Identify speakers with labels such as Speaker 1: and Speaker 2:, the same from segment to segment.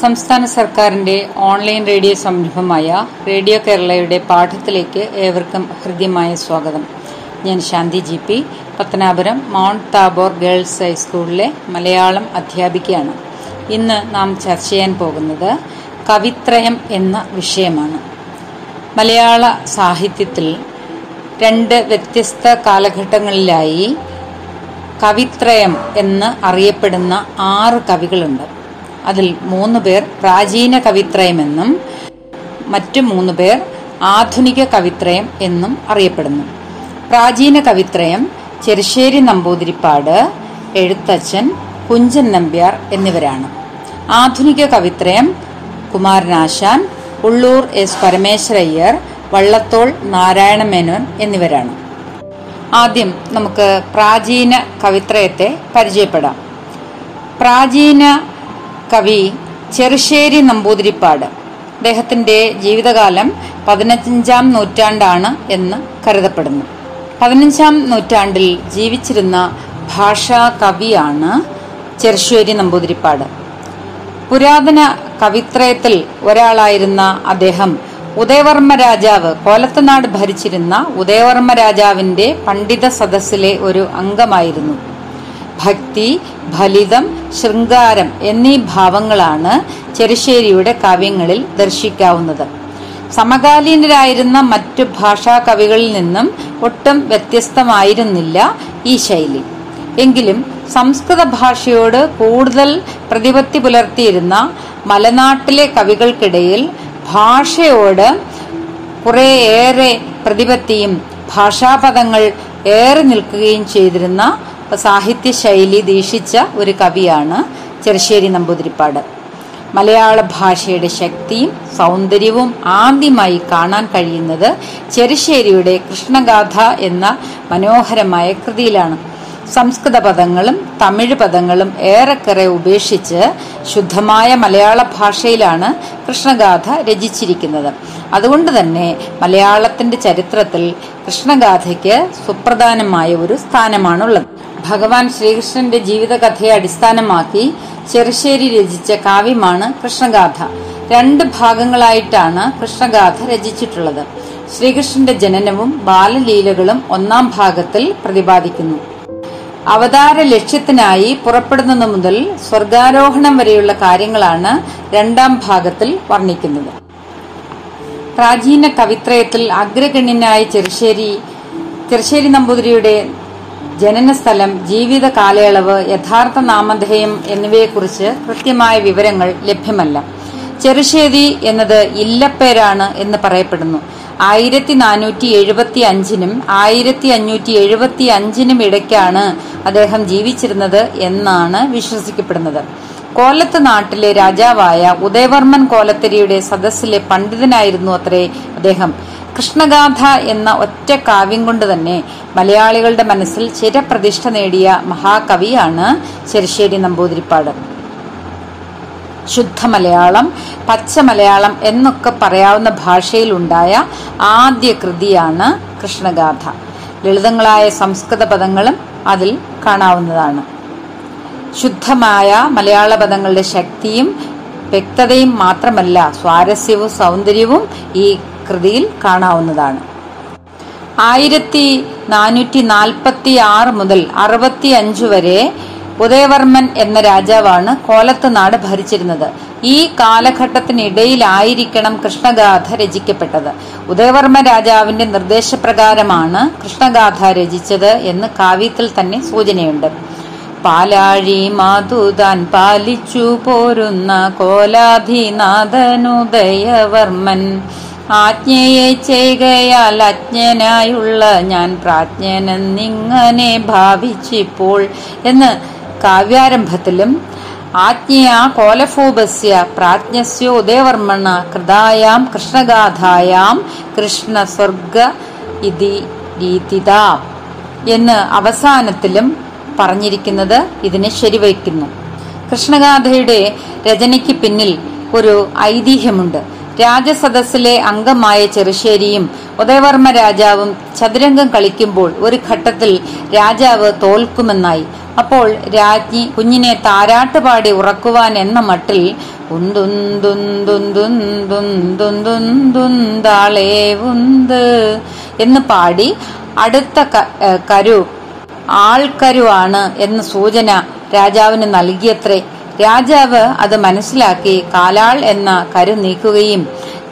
Speaker 1: സംസ്ഥാന സർക്കാരിന്റെ online radio സംരംഭമായ റേഡിയോ കേരളയുടെ പാഠത്തിലേക്ക് ഏവർക്കും ഹൃദ്യമായ സ്വാഗതം. ഞാൻ Shanthi G P. Pathanapuram Mount Tabor girls ഹൈസ്കൂളിലെ മലയാളം അധ്യാപികയാണ്. ഇന്ന് നാം ചർച്ച ചെയ്യാൻ പോകുന്നത് കവിത്രയം എന്ന വിഷയമാണ്. മലയാള സാഹിത്യത്തിൽ രണ്ട് വ്യത്യസ്ത കാലഘട്ടങ്ങളിലായി കവിത്രയം എന്ന് അറിയപ്പെടുന്ന ആറ് കവികളുണ്ട്. അതിൽ മൂന്ന് പേർ പ്രാചീന കവിത്രയമെന്നും മറ്റു മൂന്ന് പേർ ആധുനിക കവിത്രയം എന്നും അറിയപ്പെടുന്നു. പ്രാചീന കവിത്രയം ചെറുശ്ശേരി നമ്പൂതിരിപ്പാട് എഴുത്തച്ഛൻ കുഞ്ചൻ നമ്പ്യാർ എന്നിവരാണ്. ആധുനിക കവിത്രയം കുമാരനാശാൻ ഉള്ളൂർ എസ് പരമേശ്വരയ്യർ വള്ളത്തോൾ നാരായണ മേനോൻ എന്നിവരാണ്. ആദ്യം നമുക്ക് പ്രാചീന കവിത്രയത്തെ പരിചയപ്പെടാം. പ്രാചീന കവി ചെറുശ്ശേരി നമ്പൂതിരിപ്പാട്. അദ്ദേഹത്തിന്റെ ജീവിതകാലം പതിനഞ്ചാം നൂറ്റാണ്ടാണ് എന്ന് കരുതപ്പെടുന്നു. പതിനഞ്ചാം നൂറ്റാണ്ടിൽ ജീവിച്ചിരുന്ന ഭാഷാ കവിയാണ് ചെറുശ്ശേരി നമ്പൂതിരിപ്പാട്. പുരാതന കവിത്രയത്തിൽ ഒരാളായിരുന്ന അദ്ദേഹം ഉദയവർമ്മ രാജാവ് കോലത്തനാട് ഭരിച്ചിരുന്ന ഉദയവർമ്മ രാജാവിന്റെ പണ്ഡിത സദസ്സിലെ ഒരു അംഗമായിരുന്നു. ഭക്തി ഫലിതം ശൃംഗാരം എന്നീ ഭാവങ്ങളാണ് ചെറുശ്ശേരിയുടെ കാവ്യങ്ങളിൽ ദർശിക്കാവുന്നത്. സമകാലീനരായിരുന്ന മറ്റു ഭാഷാ കവികളിൽ നിന്നും ഒട്ടും വ്യത്യസ്തമായിരുന്നില്ല ഈ ശൈലി. എങ്കിലും സംസ്കൃത ഭാഷയോട് കൂടുതൽ പ്രതിപത്തി പുലർത്തിയിരുന്ന മലനാട്ടിലെ കവികൾക്കിടയിൽ ഭാഷയോട് കുറേയേറെ പ്രതിപത്തിയും ഭാഷാപദങ്ങൾ ഏറെ നിൽക്കുകയും ചെയ്തിരുന്ന സാഹിത്യ ശൈലി ദീക്ഷിച്ച ഒരു കവിയാണ് ചെറുശ്ശേരി നമ്പൂതിരിപ്പാട്. മലയാള ഭാഷയുടെ ശക്തിയും സൗന്ദര്യവും ആദ്യമായി കാണാൻ കഴിയുന്നത് ചെറുശ്ശേരിയുടെ കൃഷ്ണഗാഥ എന്ന മനോഹരമായ കൃതിയിലാണ്. സംസ്കൃത പദങ്ങളും തമിഴ് പദങ്ങളും ഏറെക്കുറെ ഉപേക്ഷിച്ച് ശുദ്ധമായ മലയാള ഭാഷയിലാണ് കൃഷ്ണഗാഥ രചിച്ചിരിക്കുന്നത്. അതുകൊണ്ട് തന്നെ മലയാളത്തിന്റെ ചരിത്രത്തിൽ കൃഷ്ണഗാഥയ്ക്ക് സുപ്രധാനമായ ഒരു സ്ഥാനമാണുള്ളത്. ഭഗവാൻ ശ്രീകൃഷ്ണന്റെ ജീവിതകഥയെ അടിസ്ഥാനമാക്കി ചെറുശ്ശേരി രചിച്ച കാവ്യമാണ് കൃഷ്ണഗാഥ. രണ്ട് ഭാഗങ്ങളായിട്ടാണ് കൃഷ്ണഗാഥ രചിച്ചിട്ടുള്ളത്. ശ്രീകൃഷ്ണന്റെ ജനനവും ബാലലീലകളും ഒന്നാം ഭാഗത്തിൽ പ്രതിപാദിക്കുന്നു. അവതാര ലക്ഷ്യത്തിനായി പുറപ്പെടുന്നത് മുതൽ സ്വർഗാരോഹണം വരെയുള്ള കാര്യങ്ങളാണ് രണ്ടാം ഭാഗത്തിൽ വർണിക്കുന്നത്. പ്രാചീന കവിത്രയത്തിൽ അഗ്രഗണ്യനായ ചെറുശ്ശേരി ചെറുശ്ശേരി നമ്പൂതിരിയുടെ ജനനസ്ഥലം ജീവിത കാലയളവ് യഥാർത്ഥ നാമധേയം എന്നിവയെക്കുറിച്ച് കൃത്യമായ വിവരങ്ങൾ ലഭ്യമല്ല. ചെറുശ്ശേരി എന്നത് ഇല്ലപ്പേരാണ് എന്ന് പറയപ്പെടുന്നു. ആയിരത്തി നാനൂറ്റി എഴുപത്തി അഞ്ചിനും ആയിരത്തി അഞ്ഞൂറ്റി എഴുപത്തി അഞ്ചിനും ഇടയ്ക്കാണ് അദ്ദേഹം ജീവിച്ചിരുന്നത് എന്നാണ് വിശ്വസിക്കപ്പെടുന്നത്. കോലത്ത് നാട്ടിലെ രാജാവായ ഉദയവർമ്മൻ കോലത്തരിയുടെ സദസ്സിലെ പണ്ഡിതനായിരുന്നു അത്രേ അദ്ദേഹം. കൃഷ്ണഗാഥ എന്ന ഒറ്റ കാവ്യം കൊണ്ട് തന്നെ മലയാളികളുടെ മനസ്സിൽ ചിരപ്രതിഷ്ഠ നേടിയ മഹാകവിയാണ് ചെറുശ്ശേരി നമ്പൂതിരിപ്പാട്. ശുദ്ധ മലയാളം പച്ച മലയാളം എന്നൊക്കെ പറയാവുന്ന ഭാഷയിലുണ്ടായ ആദ്യ കൃതിയാണ് കൃഷ്ണഗാഥ. ലളിതങ്ങളായ സംസ്കൃത പദങ്ങളും അതിൽ കാണാവുന്നതാണ്. ശുദ്ധമായ മലയാള പദങ്ങളുടെ ശക്തിയും വ്യക്തതയും മാത്രമല്ല സ്വാരസ്യവും സൗന്ദര്യവും ഈ കൃതിയിൽ കാണാവുന്നതാണ്. ആയിരത്തി നാനൂറ്റി നാൽപ്പത്തി ആറ് മുതൽ അറുപത്തി അഞ്ച് വരെ ഉദയവർമ്മൻ എന്ന രാജാവാണ് കോലത്ത് നാട് ഭരിച്ചിരുന്നത്. ഈ കാലഘട്ടത്തിനിടയിലായിരിക്കണം കൃഷ്ണഗാഥ രചിക്കപ്പെട്ടത്. ഉദയവർമ്മ രാജാവിന്റെ നിർദ്ദേശപ്രകാരമാണ് കൃഷ്ണഗാഥ രചിച്ചത് എന്ന് കാവ്യത്തിൽ തന്നെ സൂചനയുണ്ട്. പാലാഴി മാതുതാൻ പാലിച്ചു പോരുന്ന കോലാധിനാഥനുദയവർമ്മൻ ആജ്ഞയെ ചെയ്യുകയാൽ അജ്ഞനായുള്ള ഞാൻ പ്രാജ്ഞനെന്നിങ്ങനെ ഭാവിച്ചിപ്പോൾ എന്ന് കാവ്യാരംഭത്തിലും ആജ്ഞയാ കോലഫോബസ്യ പ്രാജ്ഞസ്യോ ഉദയവർമ്മണ കൃതായാം കൃഷ്ണഗാഥായാം കൃഷ്ണ സ്വർഗ ഇതി രീതിത എന്ന് അവസാനത്തിലും പറഞ്ഞിരിക്കുന്നത് ഇതിനെ ശരിവയ്ക്കുന്നു. കൃഷ്ണഗാഥയുടെ രചനയ്ക്ക് പിന്നിൽ ഒരു ഐതിഹ്യമുണ്ട്. രാജസദസ്സിലെ അംഗമായ ചെറുശ്ശേരിയും ഉദയവർമ്മ രാജാവും ചതുരംഗം കളിക്കുമ്പോൾ ഒരു ഘട്ടത്തിൽ രാജാവ് തോൽക്കുമെന്നായി. അപ്പോൾ രാജ്ഞി കുഞ്ഞിനെ താരാട്ടുപാടി ഉറക്കുവാൻ എന്ന മട്ടിൽ എന്ന് പാടി അടുത്ത കരു ആൾക്കരുവാണ് എന്ന സൂചന രാജാവിന് നൽകിയത്രേ. രാജാവ് അത് മനസ്സിലാക്കി കാലാൾ എന്ന കരു നീക്കുകയും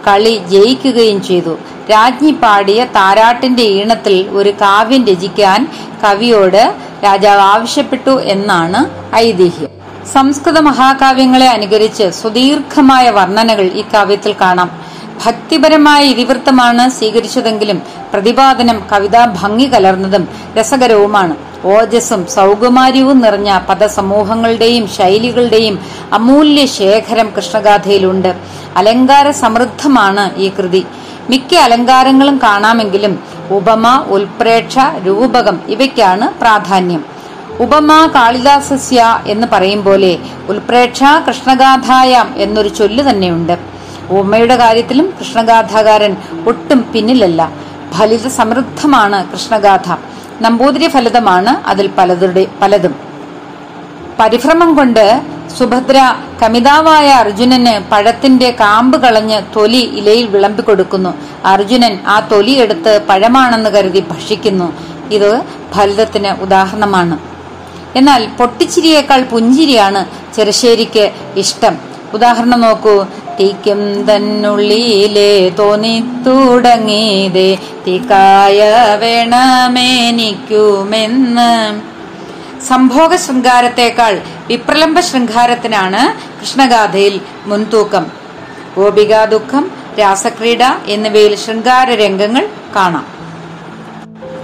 Speaker 1: കളി ജയിക്കുകയും ചെയ്തു. രാജ്ഞി പാടിയ താരാട്ടിന്റെ ഈണത്തിൽ ഒരു കാവ്യം രചിക്കാൻ കവിയോട് രാജാവ് ആവശ്യപ്പെട്ടു എന്നാണ് ഐതിഹ്യം. സംസ്കൃത മഹാകാവ്യങ്ങളെ അനുകരിച്ച് സുദീർഘമായ വർണനകൾ ഈ കാവ്യത്തിൽ കാണാം. ഭക്തിപരമായ ഇതിവൃത്തമാണ് സ്വീകരിച്ചതെങ്കിലും പ്രതിപാദനം കവിതാ ഭംഗി കലർന്നതും രസകരവുമാണ്. ഓജസ്സും സൗകുമാര്യവും നിറഞ്ഞ പദസമൂഹങ്ങളുടെയും ശൈലികളുടെയും അമൂല്യ ശേഖരം കൃഷ്ണഗാഥയിലുണ്ട്. അലങ്കാര സമൃദ്ധമാണ് ഈ കൃതി. മിക്ക അലങ്കാരങ്ങളും കാണാമെങ്കിലും ഉപമ ഉൽപ്രേക്ഷ രൂപകം ഇവയ്ക്കാണ് പ്രാധാന്യം. ഉപമ കാളിദാസസ്യ എന്ന് പറയും പോലെ ഉൽപ്രേക്ഷ കൃഷ്ണഗാഥായാം എന്നൊരു ചൊല്ല് തന്നെയുണ്ട്. ഉപമയുടെ കാര്യത്തിലും കൃഷ്ണഗാഥാകാരൻ ഒട്ടും പിന്നിലല്ല. ഫലിത സമൃദ്ധമാണ് കൃഷ്ണഗാഥ. നമ്പൂതിരി ഫലിതമാണ് അതിൽ പലതുടെ പലതും. പരിഭ്രമം കൊണ്ട് സുഭദ്ര കമിതാവായ അർജുനന് പഴത്തിന്റെ കാമ്പ് കളഞ്ഞ് തൊലി ഇലയിൽ വിളമ്പിക്കൊടുക്കുന്നു. അർജുനൻ ആ തൊലി എടുത്ത് പഴമാണെന്ന് കരുതി ഭക്ഷിക്കുന്നു. ഇത് ഫലിതത്തിന് ഉദാഹരണമാണ്. എന്നാൽ പൊട്ടിച്ചിരിയേക്കാൾ പുഞ്ചിരിയാണ് ചെറുശ്ശേരിക്ക് ഇഷ്ടം. ഉദാഹരണം നോക്കൂ. തീക്കും തന്നുള്ളിലെ തോന്നി തുടങ്ങിയതേ തിക്കായ വേണമെനിക്കുമെന്ന്. സംഭോഗ ശൃംഗാരത്തെക്കാൾ വിപ്രലംബ ശൃംഗാരത്തിനാണ് കൃഷ്ണഗാഥയിൽ മുൻതൂക്കം. ഗോപികാ ദുഃഖം രാസക്രീഡ എന്നിവയിൽ ശൃംഗാര രംഗങ്ങൾ കാണാം.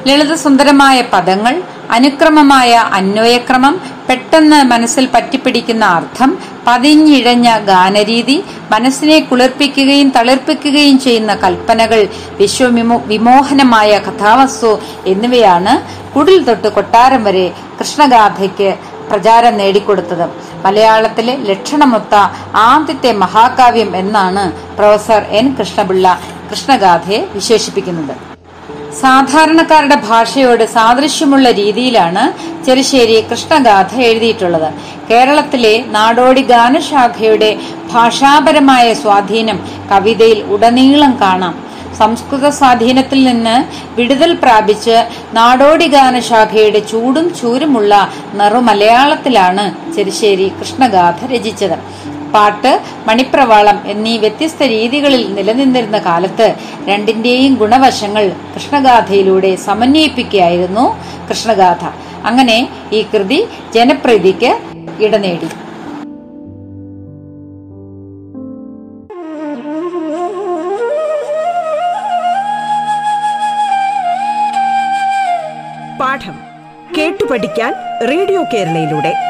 Speaker 1: ലളിതസുന്ദരമായ പദങ്ങൾ അനുക്രമമായ അന്വയക്രമം പെട്ടെന്ന് മനസ്സിൽ പറ്റിപ്പിടിക്കുന്ന അർത്ഥം പതിഞ്ഞിഴഞ്ഞ ഗാനരീതി മനസ്സിനെ കുളിർപ്പിക്കുകയും തളിർപ്പിക്കുകയും ചെയ്യുന്ന കൽപ്പനകൾ വിശ്വവിമോ വിമോഹനമായ കഥാവസ്തു എന്നിവയാണ് കുടിൽ തൊട്ട് കൊട്ടാരം വരെ കൃഷ്ണഗാഥയ്ക്ക് പ്രചാരം നേടിക്കൊടുത്തത്. മലയാളത്തിലെ ലക്ഷണമൊത്ത ആദ്യത്തെ മഹാകാവ്യം എന്നാണ് പ്രൊഫസർ എൻ കൃഷ്ണപിള്ള കൃഷ്ണഗാഥയെ വിശേഷിപ്പിക്കുന്നത്. സാധാരണക്കാരുടെ ഭാഷയോട് സാദൃശ്യമുള്ള രീതിയിലാണ് ചെറുശ്ശേരി കൃഷ്ണഗാഥ എഴുതിയിട്ടുള്ളത്. കേരളത്തിലെ നാടോടി ഗാനശാഖയുടെ ഭാഷാപരമായ സ്വാധീനം കവിതയിൽ ഉടനീളം കാണാം. സംസ്കൃത സ്വാധീനത്തിൽ നിന്ന് വിടുതൽ പ്രാപിച്ച് നാടോടി ഗാനശാഖയുടെ ചൂടും ചൂരുമുള്ള നറുമലയാളത്തിലാണ് ചെറുശ്ശേരി കൃഷ്ണഗാഥ രചിച്ചത്. പാട്ട് മണിപ്രവാളം എന്നീ വ്യത്യസ്ത രീതികളിൽ നിലനിന്നിരുന്ന കാലത്ത് രണ്ടിന്റെയും ഗുണവശങ്ങൾ കൃഷ്ണഗാഥയിലൂടെ സമന്വയിപ്പിക്കുകയായിരുന്നു കൃഷ്ണഗാഥ. അങ്ങനെ ഈ കൃതി ജനപ്രീതിക്ക് ഇടനേടി
Speaker 2: പാഠം കേട്ടു പഠിക്കാൻ റേഡിയോ കേരളയിലൂടെ.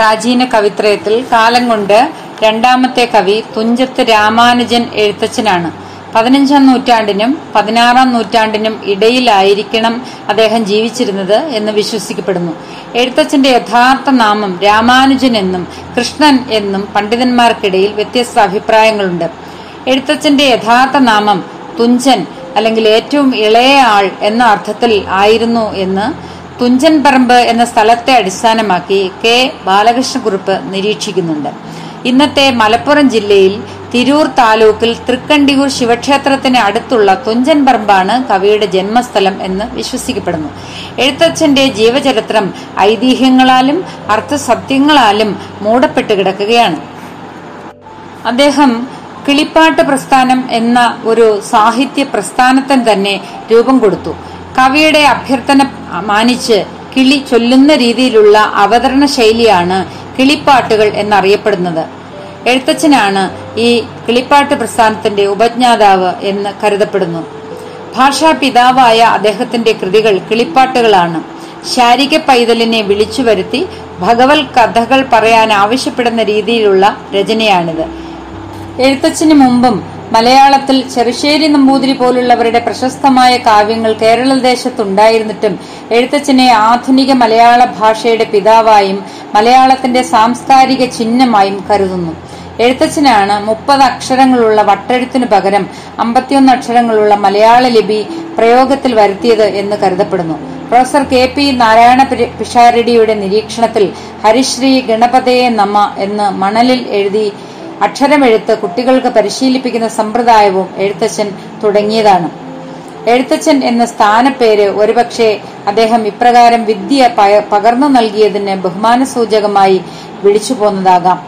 Speaker 1: പ്രാചീന കവിത്രയത്തിൽ കാലം കൊണ്ട് രണ്ടാമത്തെ കവി തുഞ്ചത്ത് രാമാനുജൻ എഴുത്തച്ഛനാണ്. പതിനഞ്ചാം നൂറ്റാണ്ടിനും പതിനാറാം നൂറ്റാണ്ടിനും ഇടയിലായിരിക്കണം അദ്ദേഹം ജീവിച്ചിരുന്നത് എന്ന് വിശ്വസിക്കപ്പെടുന്നു. എഴുത്തച്ഛന്റെ യഥാർത്ഥ നാമം രാമാനുജൻ എന്നും കൃഷ്ണൻ എന്നും പണ്ഡിതന്മാർക്കിടയിൽ വ്യത്യസ്ത അഭിപ്രായങ്ങളുണ്ട്. എഴുത്തച്ഛന്റെ യഥാർത്ഥ നാമം തുഞ്ചൻ അല്ലെങ്കിൽ ഏറ്റവും ഇളയ ആൾ എന്ന അർത്ഥത്തിൽ ആയിരുന്നു എന്ന് തുഞ്ചൻ പറമ്പ് എന്ന സ്ഥലത്തെ അടിസ്ഥാനമാക്കി കെ. ബാലകൃഷ്ണകുറുപ്പ് നിരീക്ഷിക്കുന്നുണ്ട്. ഇന്നത്തെ മലപ്പുറം ജില്ലയിൽ തിരൂർ താലൂക്കിൽ തൃക്കണ്ടിയൂർ ശിവക്ഷേത്രത്തിന് അടുത്തുള്ള തുഞ്ചൻ പറമ്പാണ് കവിയുടെ ജന്മസ്ഥലം എന്ന് വിശ്വസിക്കപ്പെടുന്നു. എഴുത്തച്ഛന്റെ ജീവചരിത്രം ഐതിഹ്യങ്ങളാലും അർത്ഥസത്യങ്ങളാലും മൂടപ്പെട്ട് കിടക്കുകയാണ്. അദ്ദേഹം കിളിപ്പാട്ട് പ്രസ്ഥാനം എന്ന ഒരു സാഹിത്യ പ്രസ്ഥാനത്തിന് തന്നെ രൂപം കൊടുത്തു. കവിയുടെ അഭ്യർത്ഥന മാനിച്ച് കിളി ചൊല്ലുന്ന രീതിയിലുള്ള അവതരണ ശൈലിയാണ് കിളിപ്പാട്ടുകൾ എന്നറിയപ്പെടുന്നത്. എഴുത്തച്ഛനാണ് ഈ കിളിപ്പാട്ട് പ്രസ്ഥാനത്തിന്റെ ഉപജ്ഞാതാവ് എന്ന് കരുതപ്പെടുന്നു. ഭാഷാ പിതാവായ അദ്ദേഹത്തിന്റെ കൃതികൾ കിളിപ്പാട്ടുകളാണ്. ശാരിക പൈതലിനെ വിളിച്ചു വരുത്തി ഭഗവത് കഥകൾ പറയാൻ ആവശ്യപ്പെടുന്ന രീതിയിലുള്ള രചനയാണിത്. എഴുത്തച്ഛന് മുമ്പും മലയാളത്തിൽ ചെറുശ്ശേരി നമ്പൂതിരി പോലുള്ളവരുടെ പ്രശസ്തമായ കാവ്യങ്ങൾ കേരള ദേശത്തുണ്ടായിരുന്നിട്ടും എഴുത്തച്ഛനെ ആധുനിക മലയാള ഭാഷയുടെ പിതാവായും മലയാളത്തിന്റെ സാംസ്കാരിക ചിഹ്നമായും കരുതുന്നു. എഴുത്തച്ഛനാണ് മുപ്പത് അക്ഷരങ്ങളുള്ള വട്ടെഴുത്തിനു പകരം അമ്പത്തിയൊന്ന് അക്ഷരങ്ങളുള്ള മലയാള ലിപി പ്രയോഗത്തിൽ വരുത്തിയത് എന്ന് കരുതപ്പെടുന്നു. പ്രൊഫസർ കെ പി നാരായണ പിഷാരടിയുടെ നിരീക്ഷണത്തിൽ ഹരിശ്രീ ഗണപതയെ നമ എന്ന് മണലിൽ എഴുതി അക്ഷരമെഴുത്ത് കുട്ടികൾക്ക് പരിശീലിപ്പിക്കുന്ന സമ്പ്രദായവും എഴുത്തച്ഛൻ തുടങ്ങിയതാണ്. എഴുത്തച്ഛൻ എന്ന സ്ഥാനപ്പേര് ഒരുപക്ഷെ അദ്ദേഹം ഇപ്രകാരം വിദ്യ പകർന്നു നൽകിയതിന് ബഹുമാനസൂചകമായി വിളിച്ചു പോന്നതാകാം.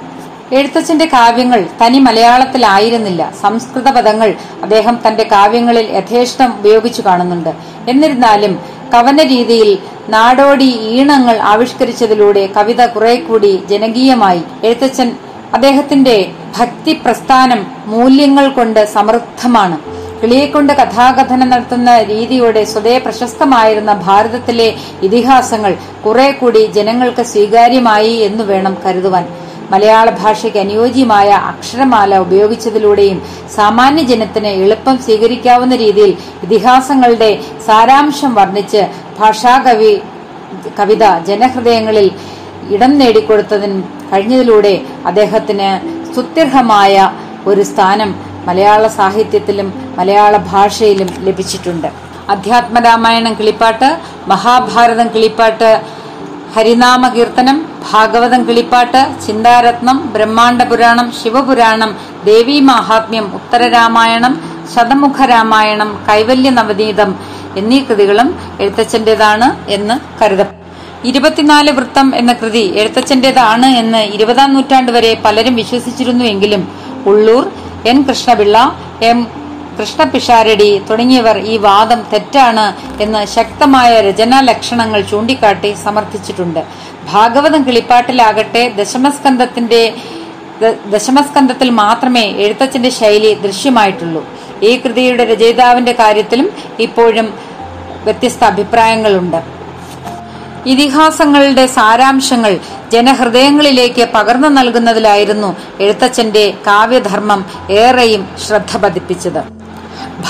Speaker 1: എഴുത്തച്ഛന്റെ കാവ്യങ്ങൾ തനി മലയാളത്തിലായിരുന്നില്ല സംസ്കൃത പദങ്ങൾ അദ്ദേഹം തന്റെ കാവ്യങ്ങളിൽ യഥേഷ്ടം ഉപയോഗിച്ചു കാണുന്നുണ്ട്. എന്നിരുന്നാലും കവന രീതിയിൽ നാടോടി ഈണങ്ങൾ ആവിഷ്കരിച്ചതിലൂടെ കവിത കുറെ കൂടി ജനകീയമായി. എഴുത്തച്ഛൻ അദ്ദേഹത്തിന്റെ ഭക്തി പ്രസ്ഥാനം മൂല്യങ്ങൾ കൊണ്ട് സമൃദ്ധമാണ്. കിളിയെക്കൊണ്ട് കഥാകഥനം നടത്തുന്ന രീതിയോടെ സ്വതേ പ്രശസ്തമായിരുന്ന ഭാരതത്തിലെ ഇതിഹാസങ്ങൾ കുറെ കൂടി ജനങ്ങൾക്ക് സ്വീകാര്യമായി എന്ന് വേണം കരുതുവാൻ. മലയാള ഭാഷയ്ക്ക് അനുയോജ്യമായ അക്ഷരമാല ഉപയോഗിച്ചതിലൂടെയും സാമാന്യ ജനത്തിന് എളുപ്പം സ്വീകരിക്കാവുന്ന രീതിയിൽ ഇതിഹാസങ്ങളുടെ സാരാംശം വർണിച്ച് ഭാഷാകവി കവിത ജനഹൃദയങ്ങളിൽ ഇടം നേടിക്കൊടുത്തതിന് കഴിഞ്ഞതിലൂടെ അദ്ദേഹത്തിന് സുത്യർഹമായ ഒരു സ്ഥാനം മലയാള സാഹിത്യത്തിലും മലയാള ഭാഷയിലും ലഭിച്ചിട്ടുണ്ട്. അധ്യാത്മരാമായണം കിളിപ്പാട്ട് മഹാഭാരതം കിളിപ്പാട്ട് ഹരിനാമ കീർത്തനം ഭാഗവതം കിളിപ്പാട്ട് ചിന്താരത്നം ബ്രഹ്മാണ്ട പുരാണം ശിവപുരാണം ദേവീ മാഹാത്മ്യം ഉത്തരരാമായണം ശതമുഖ രാമായണം കൈവല്യ നവനീതം എന്നീ കൃതികളും എഴുത്തച്ഛന്റേതാണ് എന്ന് കരുതപ്പെടുന്നു. ഇരുപത്തിനാല് വൃത്തം എന്ന കൃതി എഴുത്തച്ഛന്റേതാണ് എന്ന് ഇരുപതാം നൂറ്റാണ്ട് വരെ പലരും വിശ്വസിച്ചിരുന്നുവെങ്കിലും ഉള്ളൂർ എൻ. കൃഷ്ണപിള്ള എം. കൃഷ്ണപിഷാരടി തുടങ്ങിയവർ ഈ വാദം തെറ്റാണ് എന്ന് ശക്തമായ രചനാ ലക്ഷണങ്ങൾ ചൂണ്ടിക്കാട്ടി സമർത്ഥിച്ചിട്ടുണ്ട്. ഭാഗവതം കിളിപ്പാട്ടിലാകട്ടെ ദശമസ്കന്ധത്തിന്റെ ദശമസ്കന്ധത്തിൽ മാത്രമേ എഴുത്തച്ഛന്റെ ശൈലി ദൃശ്യമായിട്ടുള്ളൂ. ഈ കൃതിയുടെ രചയിതാവിന്റെ കാര്യത്തിലും ഇപ്പോഴും വ്യത്യസ്ത അഭിപ്രായങ്ങളുണ്ട്. ഇതിഹാസങ്ങളുടെ സാരാംശങ്ങൾ ജനഹൃദയങ്ങളിലേക്ക് പകർന്നു നൽകുന്നതിലായിരുന്നു എഴുത്തച്ഛന്റെ കാവ്യധർമ്മം ഏറെയും ശ്രദ്ധ പതിപ്പിച്ചത്.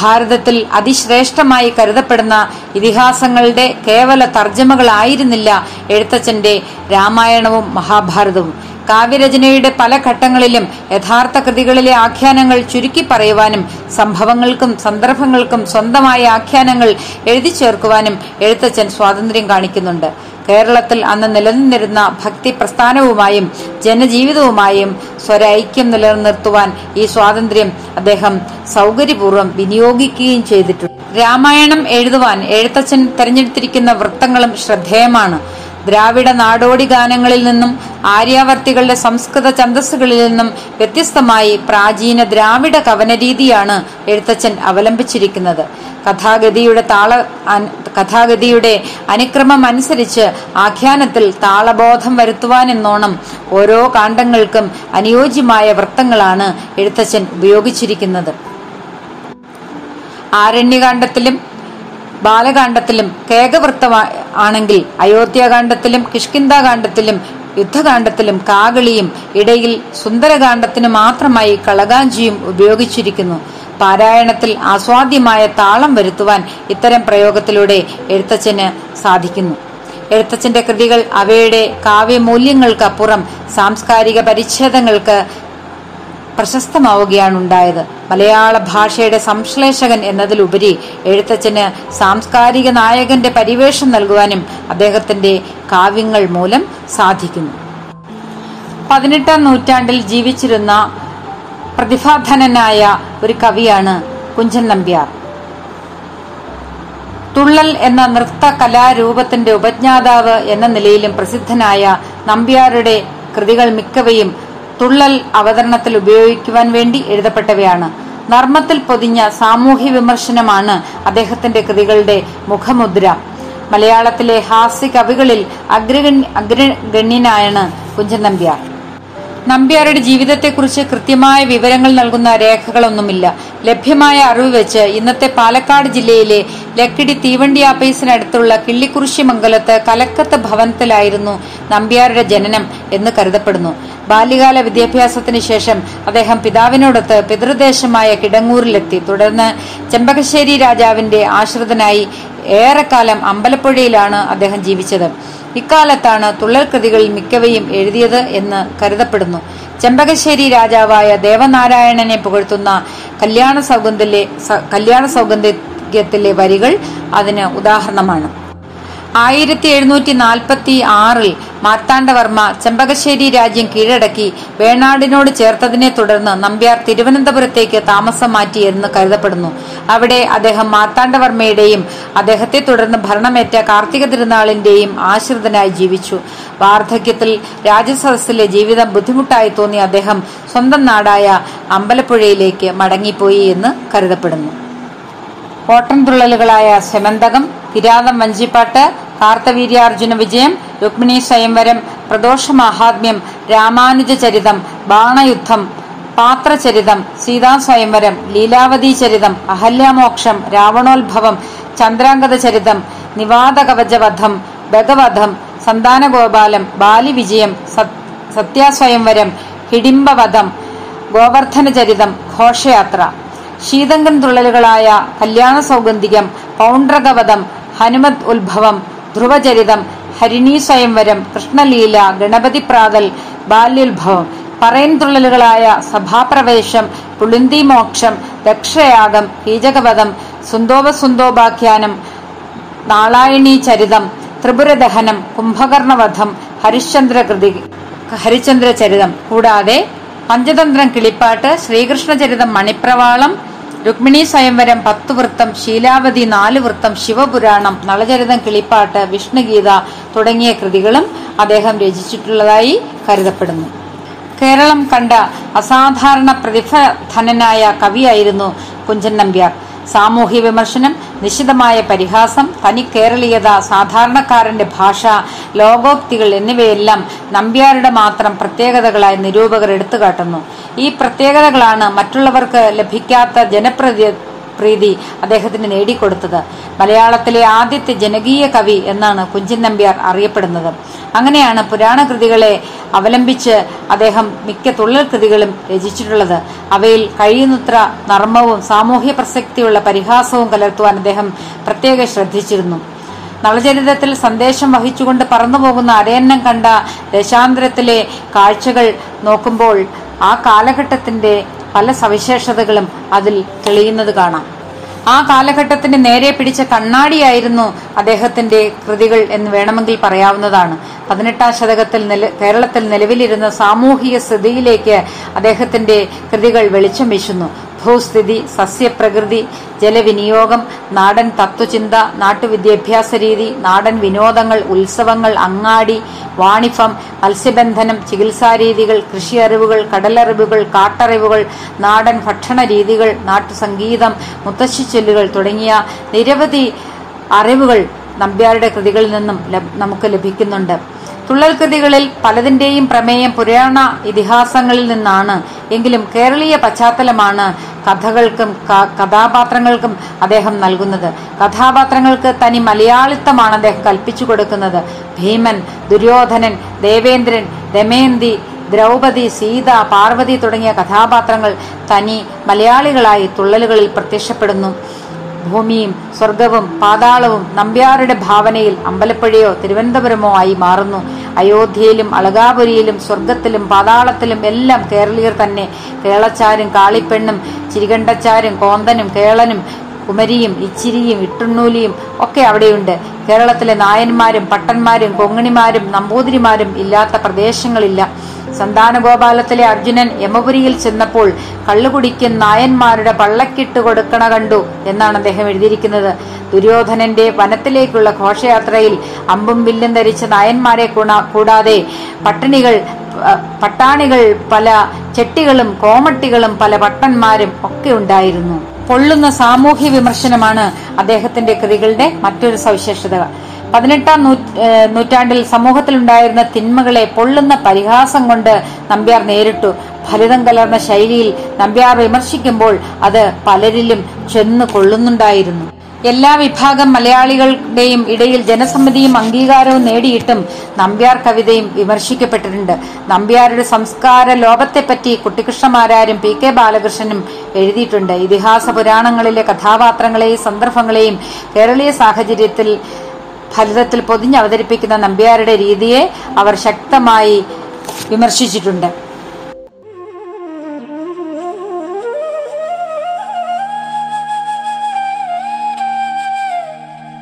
Speaker 1: ഭാരതത്തിൽ അതിശ്രേഷ്ഠമായി കരുതപ്പെടുന്ന ഇതിഹാസങ്ങളുടെ കേവല തർജമകളായിരുന്നില്ല എഴുത്തച്ഛന്റെ രാമായണവും മഹാഭാരതവും. കാവ്യരചനയുടെ പല ഘട്ടങ്ങളിലും യഥാർത്ഥ കൃതികളിലെ ആഖ്യാനങ്ങൾ ചുരുക്കി പറയുവാനും സംഭവങ്ങൾക്കും സന്ദർഭങ്ങൾക്കും സ്വന്തമായ ആഖ്യാനങ്ങൾ എഴുതി ചേർക്കുവാനും എഴുത്തച്ഛൻ സ്വാതന്ത്ര്യം കാണിക്കുന്നുണ്ട്. കേരളത്തിൽ അന്ന് നിലനിന്നിരുന്ന ഭക്തി പ്രസ്ഥാനവുമായും ജനജീവിതവുമായും സ്വരൈക്യം നിലനിർത്തുവാൻ ഈ സ്വാതന്ത്ര്യം അദ്ദേഹം സൗകര്യപൂർവം വിനിയോഗിക്കുകയും ചെയ്തിട്ടുണ്ട്. രാമായണം എഴുതുവാൻ എഴുത്തച്ഛൻ തെരഞ്ഞെടുത്തിരിക്കുന്ന വൃത്തങ്ങളും ശ്രദ്ധേയമാണ്. ദ്രാവിഡ നാടോടി ഗാനങ്ങളിൽ നിന്നും ആര്യാവർത്തികളുടെ സംസ്കൃത ഛന്ദസ്സുകളിൽ നിന്നും വ്യത്യസ്തമായി പ്രാചീന ദ്രാവിഡ കവനരീതിയാണ് എഴുത്തച്ഛൻ അവലംബിച്ചിരിക്കുന്നത്. കഥാഗതിയുടെ താള കഥാഗതിയുടെ അനുക്രമം അനുസരിച്ച് ആഖ്യാനത്തിൽ താളബോധം വരുത്തുവാനെന്നോണം ഓരോ കാണ്ഡങ്ങൾക്കും അനുയോജ്യമായ വൃത്തങ്ങളാണ് എഴുത്തച്ഛൻ ഉപയോഗിച്ചിരിക്കുന്നത്. ആരണ്യകാന്ഡത്തിലും ബാലകാന്ഡത്തിലും കേകവൃത്ത ആണെങ്കിൽ അയോധ്യാകാന്ഡത്തിലും കിഷ്കിന്താകാന്ഡത്തിലും യുദ്ധകാന്ഡത്തിലും കാകളിയും ഇടയിൽ സുന്ദരകാന്ഡത്തിന് മാത്രമായി കളകാഞ്ചിയും ഉപയോഗിച്ചിരിക്കുന്നു. പാരായണത്തിൽ ആസ്വാദ്യമായ താളം വരുത്തുവാൻ ഇത്തരം പ്രയോഗത്തിലൂടെ എഴുത്തച്ഛന് സാധിക്കുന്നു. എഴുത്തച്ഛന്റെ കൃതികൾ അവയുടെ കാവ്യമൂല്യങ്ങൾക്കപ്പുറം സാംസ്കാരിക പരിച്ഛേദങ്ങൾക്ക് പ്രശസ്തമാവുകയാണ് ഉണ്ടായത്. മലയാള ഭാഷയുടെ സംശ്ലേഷകൻ എന്നതിലുപരി എഴുത്തച്ഛന് സാംസ്കാരിക നായകന്റെ പരിവേഷം നൽകുവാനും അദ്ദേഹത്തിന്റെ കാവ്യങ്ങൾ മൂലം സാധിക്കുന്നു. പതിനെട്ടാം നൂറ്റാണ്ടിൽ ജീവിച്ചിരുന്ന പ്രതിഭാധനനായ ഒരു കവിയാണ് കുഞ്ചൻ നമ്പ്യാർ. തുള്ളൽ എന്ന നൃത്ത കലാരൂപത്തിന്റെ ഉപജ്ഞാതാവ് എന്ന നിലയിലും പ്രസിദ്ധനായ നമ്പ്യാരുടെ കൃതികൾ മിക്കവയും തുള്ളൽ അവതരണത്തിൽ ഉപയോഗിക്കുവാൻ വേണ്ടി എഴുതപ്പെട്ടവയാണ്. നർമ്മത്തിൽ പൊതിഞ്ഞ സാമൂഹ്യ വിമർശനമാണ് അദ്ദേഹത്തിന്റെ കൃതികളുടെ മുഖമുദ്ര. മലയാളത്തിലെ ഹാസ്യ കവികളിൽ അഗ്രഗണ്യ അഗ്രഗണ്യനായാണ് കുഞ്ചൻ നമ്പ്യാർ. നമ്പ്യാരുടെ ജീവിതത്തെക്കുറിച്ച് കൃത്യമായ വിവരങ്ങൾ നൽകുന്ന രേഖകളൊന്നുമില്ല. ലഭ്യമായ അറിവ് വെച്ച് ഇന്നത്തെ പാലക്കാട് ജില്ലയിലെ ലക്കിടി തീവണ്ടി ആപ്പീസിനടുത്തുള്ള കിള്ളിക്കുറിശി മംഗലത്ത് കലക്കത്ത് ഭവനത്തിലായിരുന്നു നമ്പ്യാരുടെ ജനനം എന്ന് കരുതപ്പെടുന്നു. ബാല്യകാല വിദ്യാഭ്യാസത്തിന് ശേഷം അദ്ദേഹം പിതാവിനോടൊത്ത് പിതൃദേശമായ കിടങ്ങൂരിലെത്തി. തുടർന്ന് ചെമ്പകശ്ശേരി രാജാവിന്റെ ആശ്രിതനായി ഏറെക്കാലം അമ്പലപ്പുഴയിലാണ് അദ്ദേഹം ജീവിച്ചത്. ഇക്കാലത്താണ് തുള്ളൽ കൃതികളിൽ മിക്കവയും എഴുതിയത് എന്ന് കരുതപ്പെടുന്നു. ചെമ്പകശ്ശേരി രാജാവായ ദേവനാരായണനെ പുകഴ്ത്തുന്ന കല്യാണ സൗഗന്ധിലെ കല്യാണ സൗഗന്ധ്യത്തിലെ വരികൾ അതിന് ഉദാഹരണമാണ്. ആയിരത്തി എഴുന്നൂറ്റി നാൽപ്പത്തി ആറിൽ മാർത്താണ്ഡവർമ്മ ചെമ്പകശ്ശേരി രാജ്യം കീഴടക്കി വേണാടിനോട് ചേർത്തതിനെ തുടർന്ന് നമ്പ്യാർ തിരുവനന്തപുരത്തേക്ക് താമസം മാറ്റി എന്ന് കരുതപ്പെടുന്നു. അവിടെ അദ്ദേഹം മാർത്താണ്ഡവർമ്മയുടെയും അദ്ദേഹത്തെ തുടർന്ന് ഭരണമേറ്റ കാർത്തിക തിരുനാളിന്റെയും ആശ്രിതനായി ജീവിച്ചു. വാർദ്ധക്യത്തിൽ രാജസദസ്സിലെ ജീവിതം ബുദ്ധിമുട്ടായി തോന്നിയ അദ്ദേഹം സ്വന്തം നാടായ അമ്പലപ്പുഴയിലേക്ക് മടങ്ങിപ്പോയി എന്ന് കരുതപ്പെടുന്നു. കോട്ടൻ തുള്ളലുകളായ സെമന്തകം കിരാതം വഞ്ചിപ്പാട്ട് കാർത്തവീര്യാർജുന വിജയം രുക്മിണി സ്വയംവരം പ്രദോഷ മഹാത്മ്യം രാമാനുജ ചരിതം ബാണയുദ്ധം പാത്രചരിതം സീതാ സ്വയംവരം ലീലാവതി ചരിതം അഹല്യാമോക്ഷം രാവണോത്ഭവം ചന്ദ്രാംഗത ചരിതം നിവാദകവചവധം ഭഗവധം സന്താനഗോപാലം ബാലിവിജയം സത്യാസ്വയംവരം ഹിഡിംബവധം ഗോവർദ്ധന ചരിതം ഘോഷയാത്ര. ശീതങ്കൻ തുള്ളലുകളായ കല്യാണ സൗഗന്ധികം പൗണ്ഡ്രകവധം ഹനുമത് ഉത്ഭവം ധ്രുവചരിതം ഹരിണീ സ്വയംവരം കൃഷ്ണലീല ഗണപതി പ്രാതൽ ബാല്യുത്ഭവം പറയൻതുള്ളലുകളായ സഭാപ്രവേശം പുളിന്തി മോക്ഷം ദക്ഷയാഗം കീചകവധം സുന്തോപസുന്തോപാഖ്യാനം നാളായണീ ചരിതം ത്രിപുരദഹനം കുംഭകർണവധം ഹരിശ്ചന്ദ്രകൃതി ഹരിചന്ദ്രചരിതം കൂടാതെ പഞ്ചതന്ത്രം കിളിപ്പാട്ട് ശ്രീകൃഷ്ണചരിതം മണിപ്രവാളം രുക്മിണി സ്വയംവരം പത്ത് വൃത്തം ശീലാവതി നാല് വൃത്തം ശിവപുരാണം നളചരിതം കിളിപ്പാട്ട് വിഷ്ണുഗീത തുടങ്ങിയ കൃതികളും അദ്ദേഹം രചിച്ചിട്ടുള്ളതായി കരുതപ്പെടുന്നു. കേരളം കണ്ട അസാധാരണ പ്രതിഭധനനായ കവിയായിരുന്നു കുഞ്ചൻ നമ്പ്യാർ. സാമൂഹ്യ വിമർശനം നിശിതമായ പരിഹാസം തനി കേരളീയത സാധാരണക്കാരന്റെ ഭാഷ ലോകോക്തികൾ എന്നിവയെല്ലാം നമ്പ്യാരുടെ മാത്രം പ്രത്യേകതകളായി നിരൂപകർ എടുത്തുകാട്ടുന്നു. ഈ പ്രത്യേകതകളാണ് മറ്റുള്ളവർക്ക് ലഭിക്കാത്ത ജനപ്രതി പ്രീതി അദ്ദേഹത്തിന് നേടിക്കൊടുത്തത്. മലയാളത്തിലെ ആദ്യത്തെ ജനകീയ കവി എന്നാണ് കുഞ്ചൻ നമ്പ്യാർ അറിയപ്പെടുന്നത്. അങ്ങനെയാണ് പുരാണ കൃതികളെ അവലംബിച്ച് അദ്ദേഹം മിക്ക തുള്ളൽ കൃതികളും രചിച്ചിട്ടുള്ളത്. അവയിൽ കഴിയുന്നത്ര നർമ്മവും സാമൂഹ്യ പ്രസക്തിയുള്ള പരിഹാസവും കലർത്തുവാൻ അദ്ദേഹം പ്രത്യേകം ശ്രദ്ധിച്ചിരുന്നു. നളചരിതത്തിൽ സന്ദേശം വഹിച്ചുകൊണ്ട് പറന്നുപോകുന്ന അരയന്നം കണ്ട ദശാന്തരത്തിലെ കാഴ്ചകൾ നോക്കുമ്പോൾ ആ കാലഘട്ടത്തിന്റെ പല സവിശേഷതകളും അതിൽ തെളിയുന്നത് കാണാം. ആ കാലഘട്ടത്തിന് നേരെ പിടിച്ച കണ്ണാടിയായിരുന്നു അദ്ദേഹത്തിന്റെ കൃതികൾ എന്ന് വേണമെങ്കിൽ പറയാവുന്നതാണ്. പതിനെട്ടാം ശതകത്തിൽ കേരളത്തിൽ നിലവിലിരുന്ന സാമൂഹിക സ്ഥിതിയിലേക്ക് അദ്ദേഹത്തിന്റെ കൃതികൾ വെളിച്ചം വീശുന്നു. ഭൂസ്ഥിതി സസ്യപ്രകൃതി ജലവിനിയോഗം നാടൻ തത്വചിന്ത നാട്ടുവിദ്യാഭ്യാസ രീതി നാടൻ വിനോദങ്ങൾ ഉത്സവങ്ങൾ അങ്ങാടി വാണിഫം മത്സ്യബന്ധനം ചികിത്സാരീതികൾ കൃഷി അറിവുകൾ കടലറിവുകൾ കാട്ടറിവുകൾ നാടൻ ഭക്ഷണ രീതികൾ നാട്ടുസംഗീതം മുത്തശ്ശിച്ചൊല്ലുകൾ തുടങ്ങിയ നിരവധി അറിവുകൾ നമ്പ്യാരുടെ കൃതികളിൽ നിന്നും നമുക്ക് ലഭിക്കുന്നുണ്ട്. തുള്ളൽ കൃതികളിൽ പലതിന്റെയും പ്രമേയം പുരാണ ഇതിഹാസങ്ങളിൽ നിന്നാണ്. എങ്കിലും കേരളീയ പശ്ചാത്തലമാണ് കഥകൾക്കും കഥാപാത്രങ്ങൾക്കും അദ്ദേഹം നൽകുന്നത്. കഥാപാത്രങ്ങൾക്ക് തനി മലയാളിത്തമാണ് അദ്ദേഹം കൽപ്പിച്ചു കൊടുക്കുന്നത്. ഭീമൻ ദുര്യോധനൻ ദേവേന്ദ്രൻ ദമയന്തി ദ്രൗപദി സീത പാർവതി തുടങ്ങിയ കഥാപാത്രങ്ങൾ തനി മലയാളികളായി തുള്ളലുകളിൽ പ്രത്യക്ഷപ്പെടുന്നു. ഭൂമിയും സ്വർഗവും പാതാളവും നമ്പ്യാരുടെ ഭാവനയിൽ അമ്പലപ്പുഴയോ തിരുവനന്തപുരമോ ആയി മാറുന്നു. അയോധ്യയിലും അളകാപുരിയിലും സ്വർഗത്തിലും പാതാളത്തിലും എല്ലാം കേരളീയർ തന്നെ. കേളച്ചാരും കാളിപ്പെണ്ണും ചിരികണ്ടച്ചാരും കോന്തനും കേളനും കുമരിയും ഇച്ചിരിയും ഇട്ടുണ്ണൂലിയും ഒക്കെ അവിടെയുണ്ട്. കേരളത്തിലെ നായന്മാരും പട്ടന്മാരും കൊങ്ങണിമാരും നമ്പൂതിരിമാരും ഇല്ലാത്ത പ്രദേശങ്ങളില്ല. സന്താനഗോപാലത്തിലെ അർജുനൻ യമപുരിയിൽ ചെന്നപ്പോൾ കള്ളുകുടിക്കും നായന്മാരുടെ പള്ളക്കിട്ട് കൊടുക്കണ കണ്ടു എന്നാണ് അദ്ദേഹം എഴുതിയിരിക്കുന്നത്. ദുര്യോധനന്റെ വനത്തിലേക്കുള്ള ഘോഷയാത്രയിൽ അമ്പും വില്ലും ധരിച്ച നായന്മാരെ കൂടാതെ പട്ടിണികൾ പട്ടാണികൾ പല ചെട്ടികളും കോമട്ടികളും പല പട്ടന്മാരും ഒക്കെ ഉണ്ടായിരുന്നു. പൊള്ളുന്ന സാമൂഹ്യ വിമർശനമാണ് അദ്ദേഹത്തിന്റെ കൃതികളുടെ മറ്റൊരു സവിശേഷത. പതിനെട്ടാം നൂറ്റാണ്ടിൽ സമൂഹത്തിലുണ്ടായിരുന്ന തിന്മകളെ പൊള്ളുന്ന പരിഹാസം കൊണ്ട് നമ്പ്യാർ നേരിട്ടു. ഫലിതം കലർന്ന ശൈലിയിൽ നമ്പ്യാർ വിമർശിക്കുമ്പോൾ അത് പലരിലും ചെന്ന് കൊള്ളുന്നുണ്ടായിരുന്നു. എല്ലാ വിഭാഗം മലയാളികളുടെയും ഇടയിൽ ജനസമ്മതിയും അംഗീകാരവും നേടിയിട്ടും നമ്പ്യാർ കവിതയും വിമർശിക്കപ്പെട്ടിട്ടുണ്ട്. നമ്പ്യാരുടെ സംസ്കാര ലോകത്തെപ്പറ്റി കുട്ടികൃഷ്ണമാരാരും പി കെ ബാലകൃഷ്ണനും എഴുതിയിട്ടുണ്ട്. ഇതിഹാസ പുരാണങ്ങളിലെ കഥാപാത്രങ്ങളെയും സന്ദർഭങ്ങളെയും കേരളീയ സാഹചര്യത്തിൽ ഫലിതത്തിൽ പൊതിഞ്ഞ് അവതരിപ്പിക്കുന്ന നമ്പ്യാരുടെ രീതിയെ അവർ ശക്തമായി വിമർശിച്ചിട്ടുണ്ട്.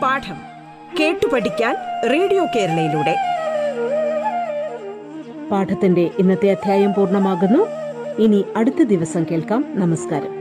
Speaker 2: പാഠം കേട്ടു പഠിക്കാൻ റേഡിയോ കേരളയിലൂടെ.
Speaker 3: പാഠത്തിന്റെ ഇന്നത്തെ അധ്യായം പൂർണമാകുന്നു. ഇനി അടുത്ത ദിവസം കേൾക്കാം. നമസ്കാരം.